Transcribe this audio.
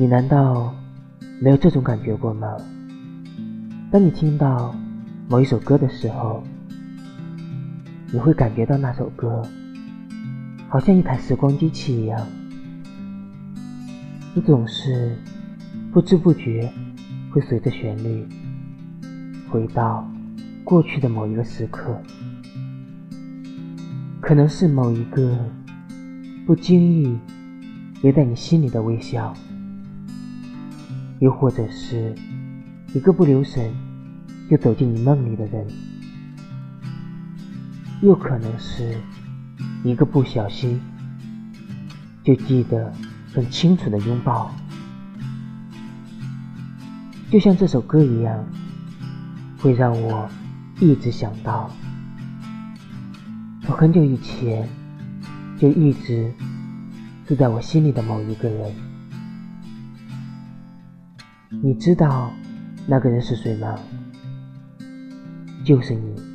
你难道没有这种感觉过吗？当你听到某一首歌的时候，你会感觉到那首歌好像一台时光机器一样，你总是不知不觉会随着旋律回到过去的某一个时刻，可能是某一个不经意留在你心里的微笑，又或者是一个不留神就走进你梦里的人。又可能是一个不小心就记得很清楚的拥抱，就像这首歌一样，会让我一直想到我很久以前就一直住在我心里的某一个人。你知道那个人是谁吗？就是你。